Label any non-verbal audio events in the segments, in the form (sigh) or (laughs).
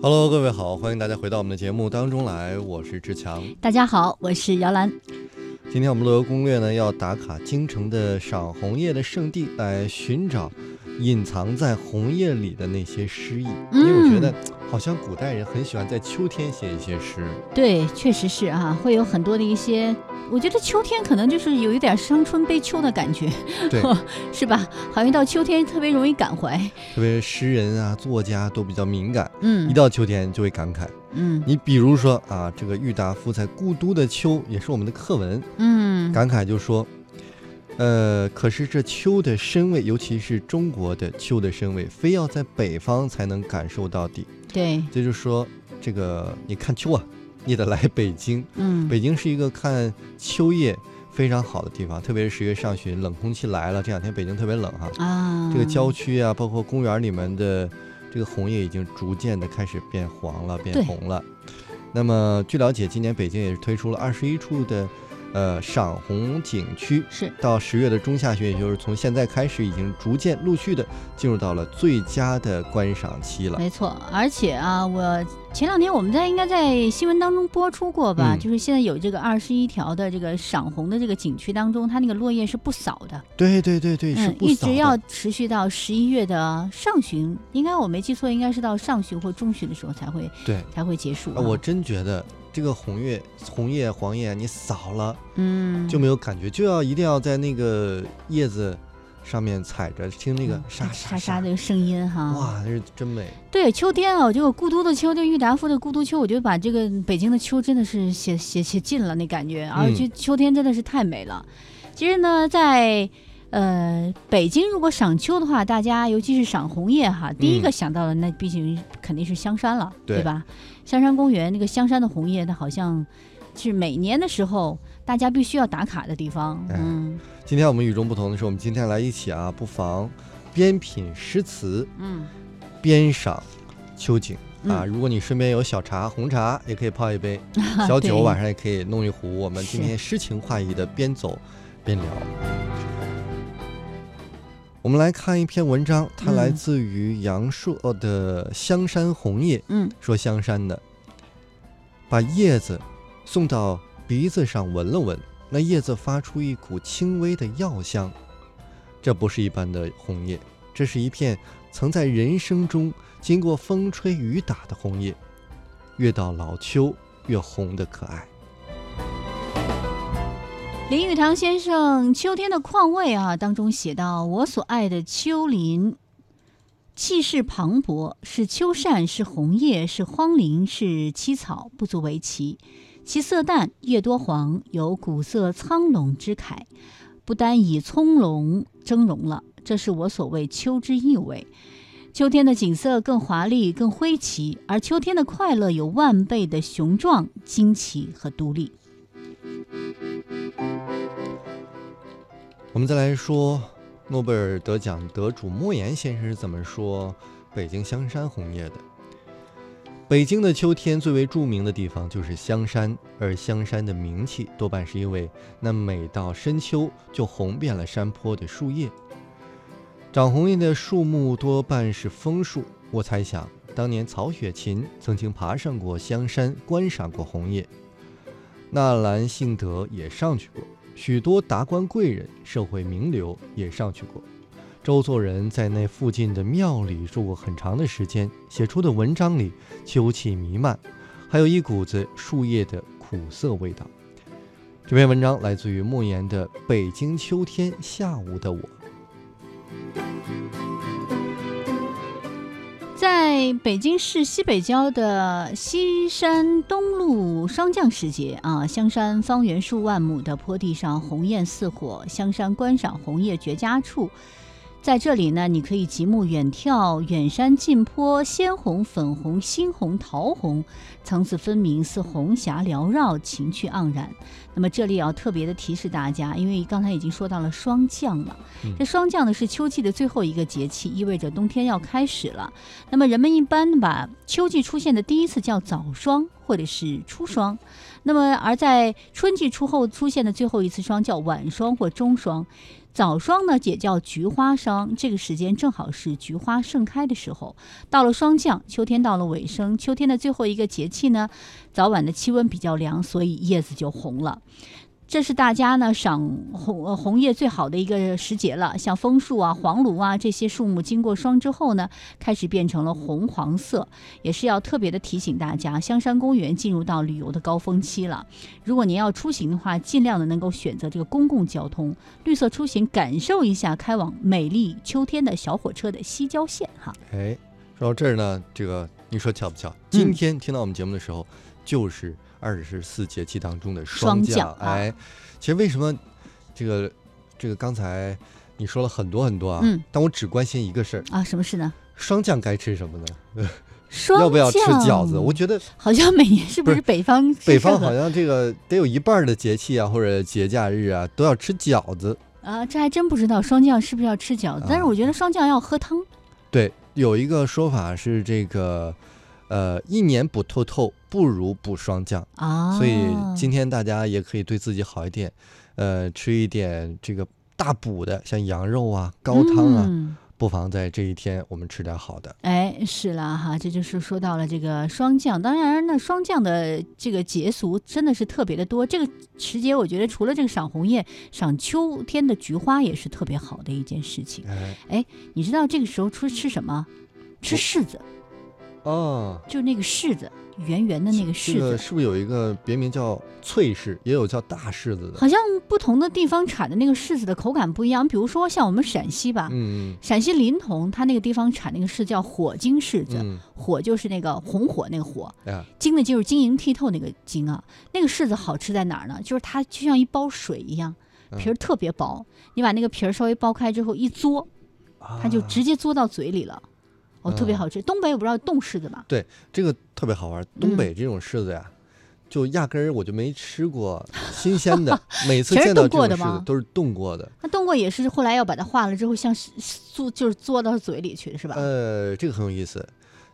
Hello，各位好，欢迎大家回到我们的节目当中来，我是志强。大家好，我是姚兰。今天我们乐游攻略呢要打卡京城的赏红叶的圣地，来寻找隐藏在红叶里的那些诗意。因为我觉得好像古代人很喜欢在秋天写一些诗。对，确实是啊，会有很多的一些。我觉得秋天可能就是有一点伤春悲秋的感觉，对，(laughs) 是吧？好像到秋天特别容易感怀。特别诗人啊、作家都比较敏感，嗯，一到秋天就会感慨。嗯，你比如说啊，这个郁达夫在《故都的秋》也是我们的课文，嗯，感慨就说，呃，可是这秋的深味，尤其是中国的秋的深味，非要在北方才能感受到底。对，这就是说，这个你看秋啊。你得来北京，嗯，北京是一个看秋叶非常好的地方，特别是十月上旬，冷空气来了，这两天北京特别冷哈，啊，这个郊区啊，包括公园里面的这个红叶已经逐渐的开始变黄了，变红了。那么据了解，今年北京也是推出了二十一处的。呃，赏红景区是到十月的中下旬，也就是从现在开始，已经逐渐陆续的进入到了最佳的观赏期了。没错，而且啊，我前两天我们在应该在新闻当中播出过吧，就是现在有这个二十一条的这个赏红的这个景区当中，它那个落叶是不扫的。对对对对，是一直要持续到十一月的上旬，应该我没记错，应该是到上旬或中旬的时候才会对才会结束。我真觉得。这个红叶、红叶、黄叶，你扫了，嗯，就没有感觉，就要一定要在那个叶子上面踩着听那个沙沙沙的声音哈，哇，那是真美。对，秋天啊，这个孤独的秋，就郁达夫的《孤独秋》，我觉得把这个北京的秋真的是写写写尽了那感觉，而且秋天真的是太美了。其实呢，在呃北京，如果赏秋的话，大家尤其是赏红叶哈，第一个想到的那毕竟肯定是香山了，对吧？香山公园那个香山的红叶，它好像是每年的时候大家必须要打卡的地方。嗯，今天我们与众不同的是，我们今天来一起啊，不妨边品诗词，嗯，边赏秋景啊。如果你身边有小茶、红茶，也可以泡一杯；(laughs) 小酒晚上也可以弄一壶。我们今天诗情画意的边走边聊。我们来看一篇文章，它来自于杨朔的《香山红叶》。嗯，说香山的，把叶子送到鼻子上闻了闻，那叶子发出一股轻微的药香。这不是一般的红叶，这是一片曾在人生中经过风吹雨打的红叶，越到老秋越红的可爱。林语堂先生《秋天的况味》啊当中写道：“我所爱的秋林，气势磅礴，是秋扇，是红叶，是荒林，是凄草，不足为奇。其色淡，叶多黄，有古色苍龙之慨，不单以葱茏峥嵘了，这是我所谓秋之意味。秋天的景色更华丽，更挥奇，而秋天的快乐有万倍的雄壮、惊奇和独立。”我们再来说诺贝尔得奖得主莫言先生是怎么说北京香山红叶的？北京的秋天最为著名的地方就是香山，而香山的名气多半是因为那每到深秋就红遍了山坡的树叶。长红叶的树木多半是枫树，我猜想当年曹雪芹曾经爬上过香山观赏过红叶，纳兰性德也上去过。许多达官贵人、社会名流也上去过。周作人在那附近的庙里住过很长的时间，写出的文章里秋气弥漫，还有一股子树叶的苦涩味道。这篇文章来自于莫言的《北京秋天下午的我》。在北京市西北郊的西山东路霜降时节啊，香山方圆数万亩的坡地上红艳似火，香山观赏红叶绝佳处。在这里呢，你可以极目远眺，远山近坡，鲜红、粉红、猩红、桃红，层次分明，似红霞缭绕，情趣盎然。那么这里要特别的提示大家，因为刚才已经说到了霜降了，这霜降呢是秋季的最后一个节气，意味着冬天要开始了。那么人们一般把秋季出现的第一次叫早霜或者是初霜，那么而在春季出后出现的最后一次霜叫晚霜或中霜。早霜呢也叫菊花霜，这个时间正好是菊花盛开的时候。到了霜降，秋天到了尾声，秋天的最后一个节气呢，早晚的气温比较凉，所以叶子就红了。这是大家呢赏红红叶最好的一个时节了，像枫树啊、黄栌啊这些树木，经过霜之后呢，开始变成了红黄色，也是要特别的提醒大家，香山公园进入到旅游的高峰期了。如果您要出行的话，尽量的能够选择这个公共交通，绿色出行，感受一下开往美丽秋天的小火车的西郊线哈。哎，说到这儿呢，这个你说巧不巧？今天听到我们节目的时候，就是。二十四节气当中的霜降，哎，其实为什么这个这个刚才你说了很多很多啊，嗯，但我只关心一个事儿啊，什么事呢？霜降该吃什么呢？霜 (laughs) (laughs) 要不要吃饺子？我觉得好像每年是不是北方北方好像这个得有一半的节气啊或者节假日啊都要吃饺子啊，这还真不知道霜降是不是要吃饺子？但是我觉得霜降要喝汤。对，有一个说法是这个。呃，一年补透透不如补霜降啊，所以今天大家也可以对自己好一点，呃，吃一点这个大补的，像羊肉啊、高汤啊，不妨在这一天我们吃点好的。哎，是了哈，这就是说到了这个霜降，当然那霜降的这个节俗真的是特别的多。这个时节，我觉得除了这个赏红叶、赏秋天的菊花也是特别好的一件事情。哎，你知道这个时候出吃什么？吃柿子。哦，就那个柿子，圆圆的那个柿子，是不是有一个别名叫脆柿，也有叫大柿子的？好像不同的地方产的那个柿子的口感不一样。比如说像我们陕西吧，嗯，陕西临潼，它那个地方产那个柿叫火晶柿子，火就是那个红火那个火，晶的就是晶莹剔透那个晶啊。那个柿子好吃在哪儿呢？就是它就像一包水一样，皮儿特别薄，你把那个皮儿稍微剥开之后一嘬，它就直接嘬到嘴里了。哦，特别好吃。东北我不知道冻柿子吧？对，这个特别好玩。东北这种柿子呀，就压根儿我就没吃过新鲜的。(laughs) 每次见到这种柿子都是冻过的。那冻过也是后来要把它化了之后，像做就是做到嘴里去是吧？呃，这个很有意思。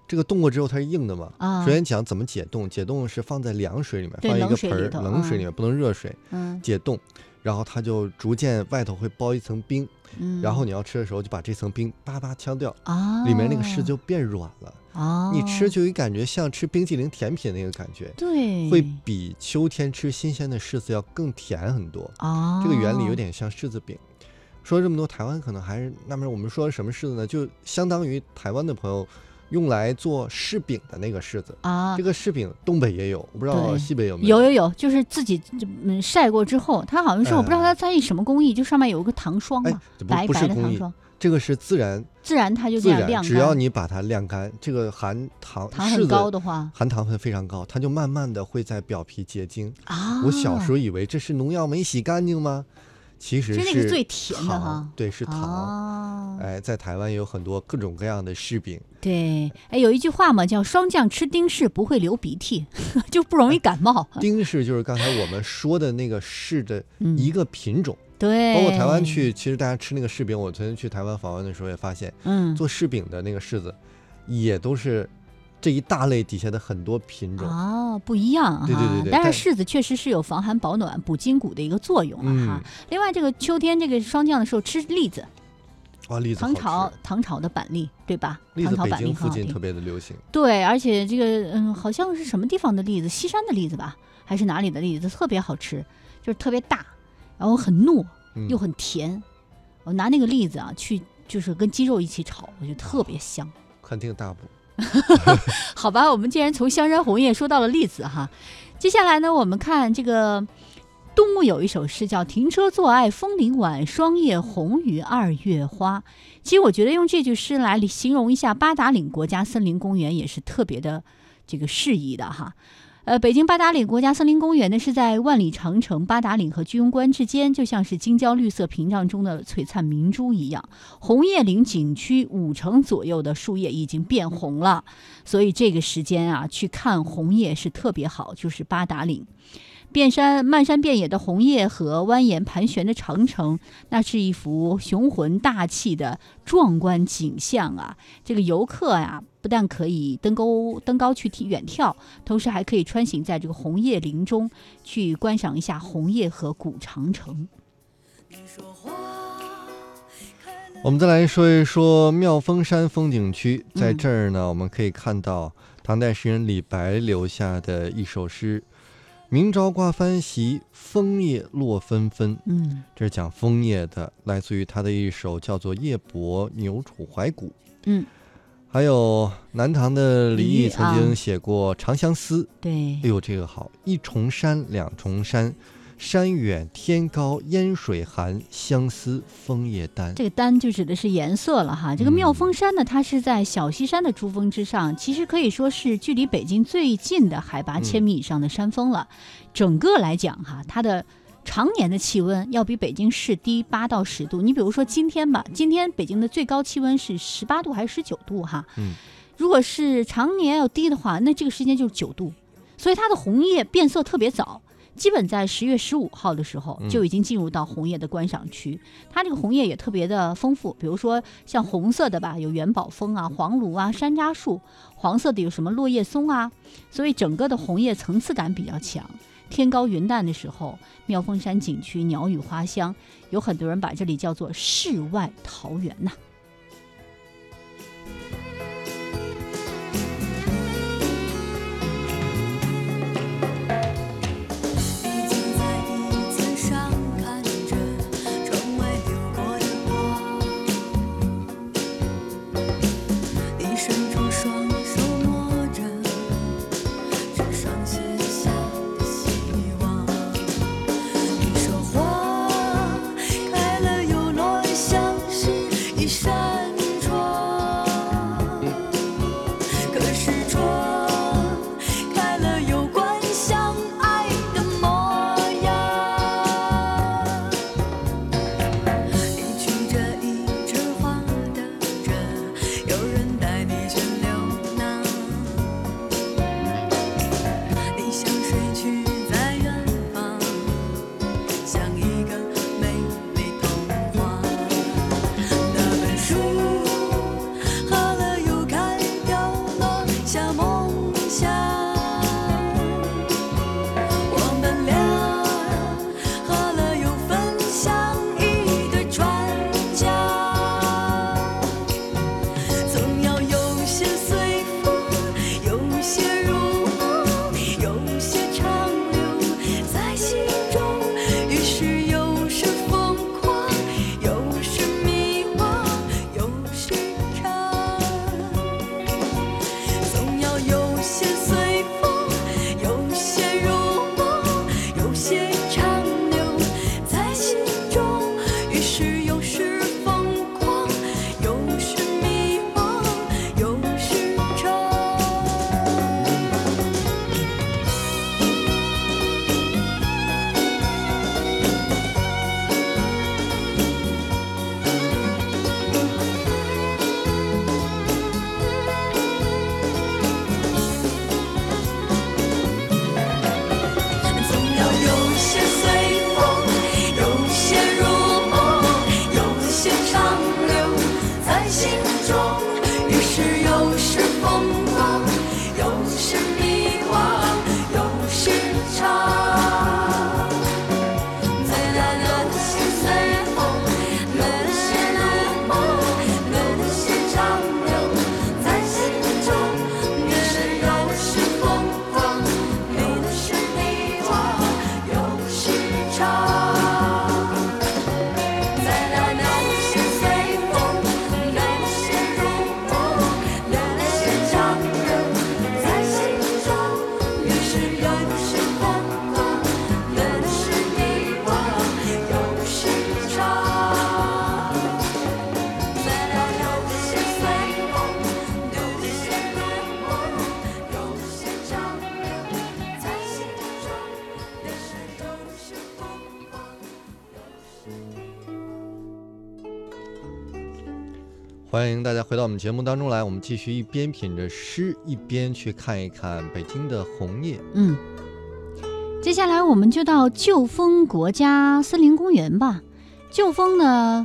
这个冻过之后它是硬的嘛？啊。首先讲怎么解冻，解冻是放在凉水里面，放一个盆儿，冷水里面不能热水。嗯。解冻，然后它就逐渐外头会包一层冰。然后你要吃的时候，就把这层冰叭叭敲掉，啊，里面那个柿子就变软了，啊，你吃就有感觉像吃冰淇淋甜品那个感觉，对，会比秋天吃新鲜的柿子要更甜很多，啊，这个原理有点像柿子饼。说这么多，台湾可能还是那么我们说什么柿子呢？就相当于台湾的朋友。用来做柿饼的那个柿子啊，这个柿饼东北也有，我不知道西北有没有。有有有，就是自己嗯晒过之后，它好像是我不知道它在意什么工艺，就上面有一个糖霜嘛，白白的糖霜。这个是自然，自然它就这样晾干。只要你把它晾干，这个含糖糖很高的话，含糖分非常高，它就慢慢的会在表皮结晶啊。我小时候以为这是农药没洗干净吗？其实是最甜的哈，对，是糖。哎，在台湾有很多各种各样的柿饼。对，哎，有一句话嘛，叫“霜降吃丁柿不会流鼻涕，(laughs) 就不容易感冒 (laughs) ”。丁柿就是刚才我们说的那个柿的一个品种。对，包括台湾去，其实大家吃那个柿饼，我曾经去台湾访问的时候也发现，嗯，做柿饼的那个柿子也都是。这一大类底下的很多品种啊，不一样哈。对对对对。但是柿子确实是有防寒保暖、补筋骨的一个作用了哈。另外，这个秋天这个霜降的时候吃栗子，哇，栗子唐朝唐朝的板栗，对吧？栗子北京附近特别的流行。对，而且这个嗯，好像是什么地方的栗子，西山的栗子吧，还是哪里的栗子，特别好吃，就是特别大，然后很糯又很甜。我拿那个栗子啊，去就是跟鸡肉一起炒，我觉得特别香。肯定大补。(laughs) 好吧，我们既然从香山红叶说到了栗子哈，接下来呢，我们看这个杜牧有一首诗叫《停车坐爱枫林晚，霜叶红于二月花》。其实我觉得用这句诗来形容一下八达岭国家森林公园也是特别的这个适宜的哈。呃，北京八达岭国家森林公园呢，是在万里长城八达岭和居庸关之间，就像是京郊绿色屏障中的璀璨明珠一样。红叶岭景区五成左右的树叶已经变红了，所以这个时间啊，去看红叶是特别好。就是八达岭。遍山漫山遍野的红叶和蜿蜒盘旋的长城，那是一幅雄浑大气的壮观景象啊！这个游客呀，不但可以登高登高去远眺，同时还可以穿行在这个红叶林中，去观赏一下红叶和古长城。我们再来说一说妙峰山风景区，在嗯这儿呢，我们可以看到唐代诗人李白留下的一首诗：“明朝挂帆席，枫叶落纷纷。”嗯。这是讲枫叶的，来自于他的一首叫做《夜泊牛楚怀古》。嗯，还有南唐的李李煜煜曾经啊写过《长相思》，对。哎，呦，这个好，一重山，两重山，山远天高烟水寒，相思枫叶丹。这个丹就指的是颜色了哈。这个嗯妙峰山呢，它是在小西山的珠峰之上，其实可以说是距离北京最近的海拔嗯千米以上的山峰了。整个来讲哈，它的常年的气温要比北京市低八到十度。你比如说今天吧，今天北京的最高气温是十八度还是十九度哈？嗯，如果是常年要低的话，那这个时间就是九度，所以它的红叶变色特别早。基本在十月十五号的时候嗯。就已经进入到红叶的观赏区，它这个红叶也特别的丰富，比如说像红色的吧，有元宝枫啊、黄栌啊、山楂树；黄色的有什么落叶松啊，所以整个的红叶层次感比较强。天高云淡的时候，妙峰山景区鸟语花香，有很多人把这里叫做世外桃源呐、已欢迎大家回到我们节目当中来，我们继续一边品着诗，一边去看一看北京的红叶。嗯，接下来我们就到旧丰国家森林公园吧。旧丰呢，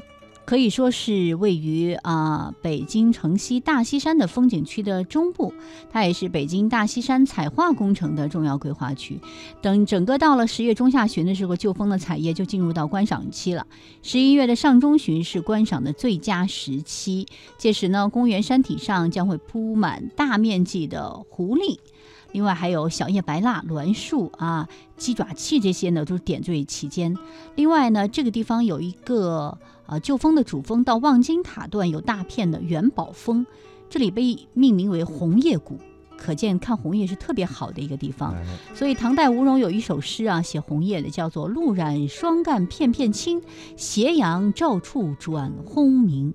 可以说是位于啊、北京城西大西山的风景区的中部，它也是北京大西山彩画工程的重要规划区。等整个到了十月中下旬的时候，旧枫的彩叶就进入到观赏期了。十一月的上中旬是观赏的最佳时期，届时呢，公园山体上将会铺满大面积的狐狸。另外还有小叶白蜡、栾树啊、鸡爪器这些呢，都是点缀其间。另外呢，这个地方有一个呃旧峰的主峰到望京塔段有大片的元宝峰，这里被命名为红叶谷，可见看红叶是特别好的一个地方。哎所以唐代吴荣有一首诗啊，写红叶的，叫做“露染霜干片片青，斜阳照处转轰鸣”，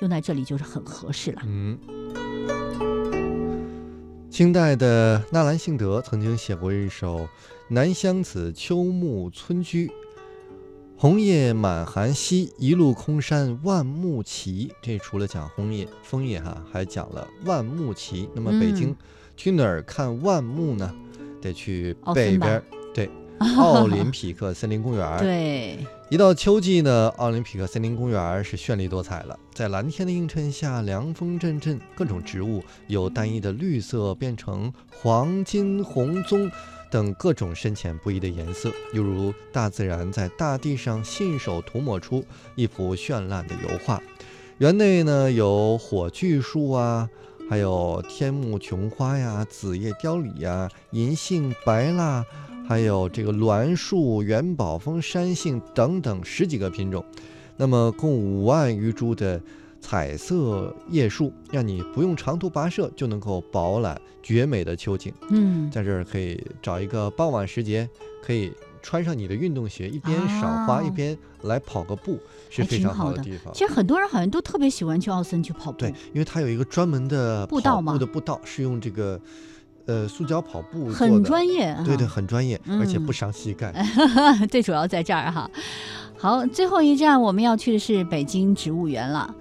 用在这里就是很合适了。嗯。清代的纳兰性德曾经写过一首《南乡子·秋暮村居》：“红叶满含稀，一路空山万木齐。”这除了讲红叶、枫叶哈，还讲了万木齐。那么北京嗯去哪儿看万木呢？得去北边儿，对，(laughs) 奥林匹克森林公园儿。对，一到秋季呢，奥林匹克森林公园是绚丽多彩了。在蓝天的映衬下，凉风阵阵，各种植物由单一的绿色变成黄金、红棕等各种深浅不一的颜色，犹如大自然在大地上信手涂抹出一幅绚烂的油画。园内呢有火炬树啊，还有天目琼花呀、紫叶貂李呀、银杏、白蜡。还有这个栾树、元宝枫、山杏等等十几个品种，那么共五万余株的彩色叶树，让你不用长途跋涉就能够饱览绝美的秋景。嗯，在这儿可以找一个傍晚时节，可以穿上你的运动鞋，一边赏花、啊一边来跑个步，是非常好的地方。其实很多人好像都特别喜欢去奥森去跑步。对，因为它有一个专门的步道嘛步的步道，是用这个呃塑胶跑步做很专业啊。对对，很专业，而且嗯不伤膝盖。(laughs) 最主要在这儿哈。好，最后一站我们要去的是北京植物园了。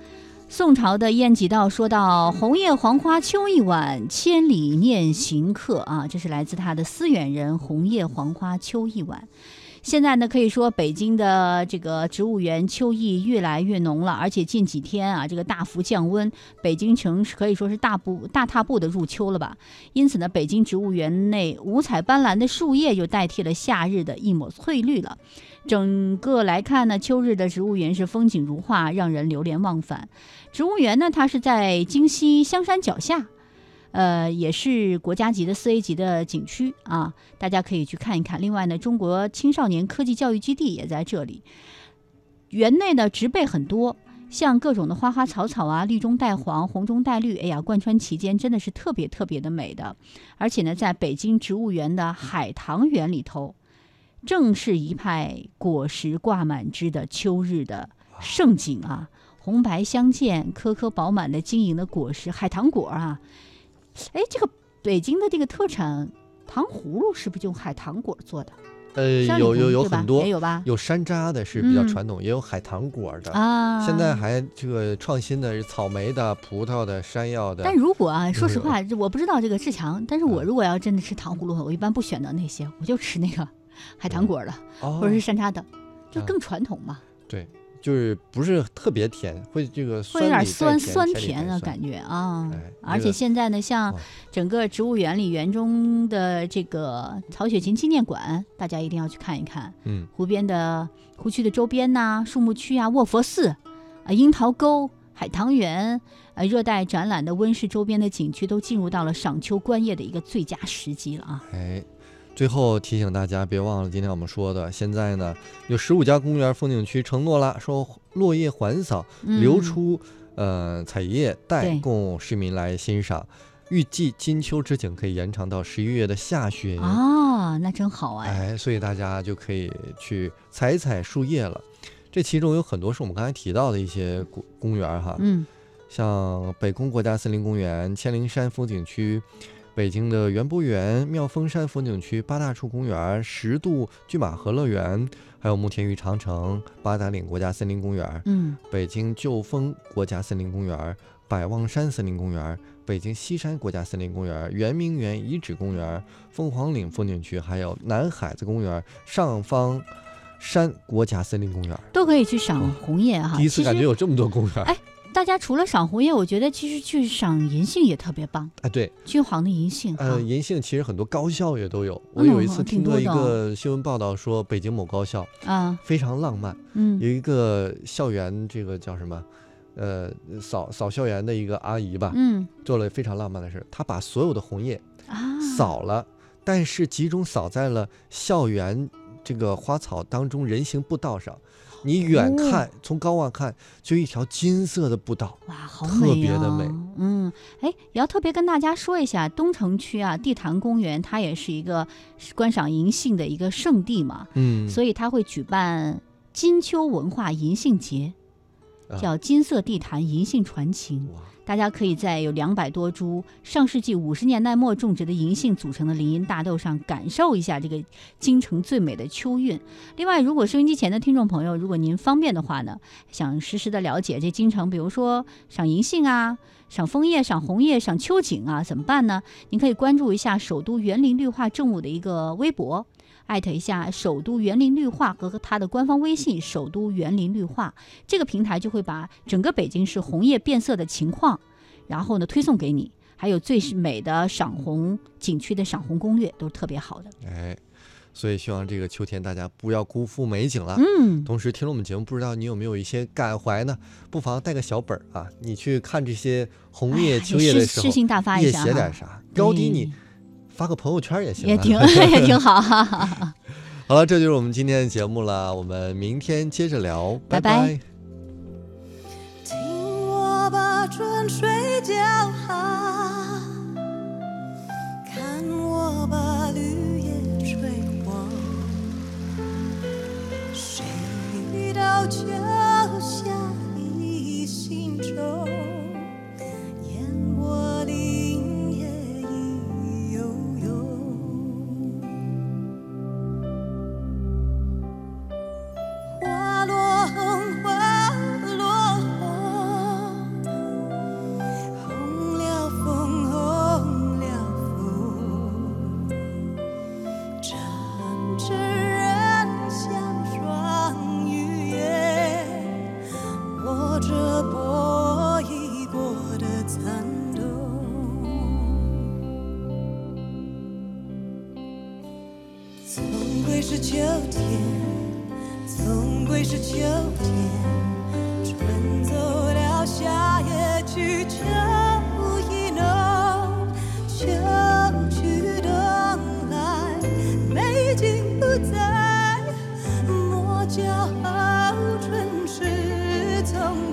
宋朝的晏几道说到：“红叶黄花秋一晚，千里念行客。”啊，这是来自他的思远人“红叶黄花秋一晚”。现在呢，可以说北京的这个植物园秋意越来越浓了，而且近几天啊，这个大幅降温，北京城可以说是大步大踏步的入秋了吧。因此呢，北京植物园内五彩斑斓的树叶就代替了夏日的一抹翠绿了。整个来看呢，秋日的植物园是风景如画，让人流连忘返。植物园呢，它是在京西香山脚下，呃，也是国家级的四 A 级的景区啊，大家可以去看一看。另外呢，中国青少年科技教育基地也在这里。园内呢，植被很多，像各种的花花草草啊，绿中带黄，红中带绿，哎呀，贯穿其间，真的是特别特别的美的。而且呢，在北京植物园的海棠园里头，正是一派果实挂满枝的秋日的盛景啊，红白相间，颗颗饱满的晶莹的果实，海棠果啊。哎，这个北京的这个特产糖葫芦是不是就用海棠果做的？呃，有有有很多也，有吧？有山楂的是比较嗯传统，也有海棠果的。啊，现在还这个创新的是草莓的、葡萄的、山药的但。如果啊，说实有话，我不知道这个志强，但是我嗯如果要真的吃糖葫芦，我一般不选择那些，我就吃那个 (laughs) 海棠果的，哦或者是山楂的，就啊更传统嘛，对，就是不是特别甜，会这个会有点酸酸甜的感觉啊哎。而且现在呢，像整个植物园里园中的这个曹雪芹纪念馆，大家一定要去看一看。嗯，湖边的湖区的周边呐、树木区啊、卧佛寺啊、樱桃沟、海棠园，呃，热带展览的温室周边的景区都进入到了赏秋观叶的一个最佳时机了啊！哎，最后提醒大家，别忘了今天我们说的，现在呢有十五家公园风景区承诺了，说落叶缓扫，流嗯出呃彩叶带供市民来欣赏。预计金秋之景可以延长到十一月的下旬。啊，那真好哎！哎，所以大家就可以去采采树叶了。这其中有很多是我们刚才提到的一些公公园儿哈，嗯，像北宫国家森林公园、千灵山风景区、北京的园博园、妙峰山风景区、八大处公园、十渡拒马河乐园，还有慕田峪长城、八达岭国家森林公园、嗯，北京旧峰国家森林公园、百望山森林公园、北京西山国家森林公园、圆明园遗址公园、凤凰岭风景区，还有南海子公园、上方山国家森林公园。都可以去赏红叶哈。第一次感觉有这么多公园。哎大家除了赏红叶，我觉得其实去赏银杏也特别棒，哎，对，君黄的银杏哈。呃，银杏其实很多高校也都有。我嗯有一次听过一个新闻报道说，北京某高校啊，非常浪漫，嗯有一个校园这个叫什么？呃，扫扫校园的一个阿姨吧，嗯做了非常浪漫的事儿，她把所有的红叶啊，扫了，但是集中扫在了校园这个花草当中人行步道上。你远哦看，从高望看，就一条金色的步道。哇，好特美啊别的美嗯，哎，也要特别跟大家说一下，东城区啊，地坛公园它也是一个观赏银杏的一个圣地嘛，嗯，所以它会举办金秋文化银杏节，啊叫金色地坛银杏传情。哇，大家可以在有两百多株上世纪五十年代末种植的银杏组成的林荫大道上，感受一下这个京城最美的秋韵。另外，如果收音机前的听众朋友，如果您方便的话呢，想实时的了解这京城，比如说赏银杏啊、赏枫叶、赏红叶、赏秋景啊，怎么办呢？您可以关注一下首都园林绿化政务的一个微博。艾特一下首都园林绿化和它的官方微信“首都园林绿化”，这个平台就会把整个北京市红叶变色的情况，然后呢推送给你，还有最美的赏红景区的赏红攻略，都是特别好的。哎，所以希望这个秋天大家不要辜负美景了。嗯，同时，听了我们节目，不知道你有没有一些感怀呢？不妨带个小本儿啊，你去看这些红叶、秋叶的时候，诗诗性大发一下写点啥，高低你对发个朋友圈也行、啊，也挺 (laughs) 也挺好，哈哈哈。好了，这就是我们今天的节目了，我们明天接着聊，拜拜。拜听我把春水看我把绿叶吹黄，谁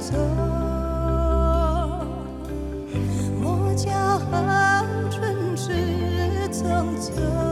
匆匆，莫叫春事匆匆。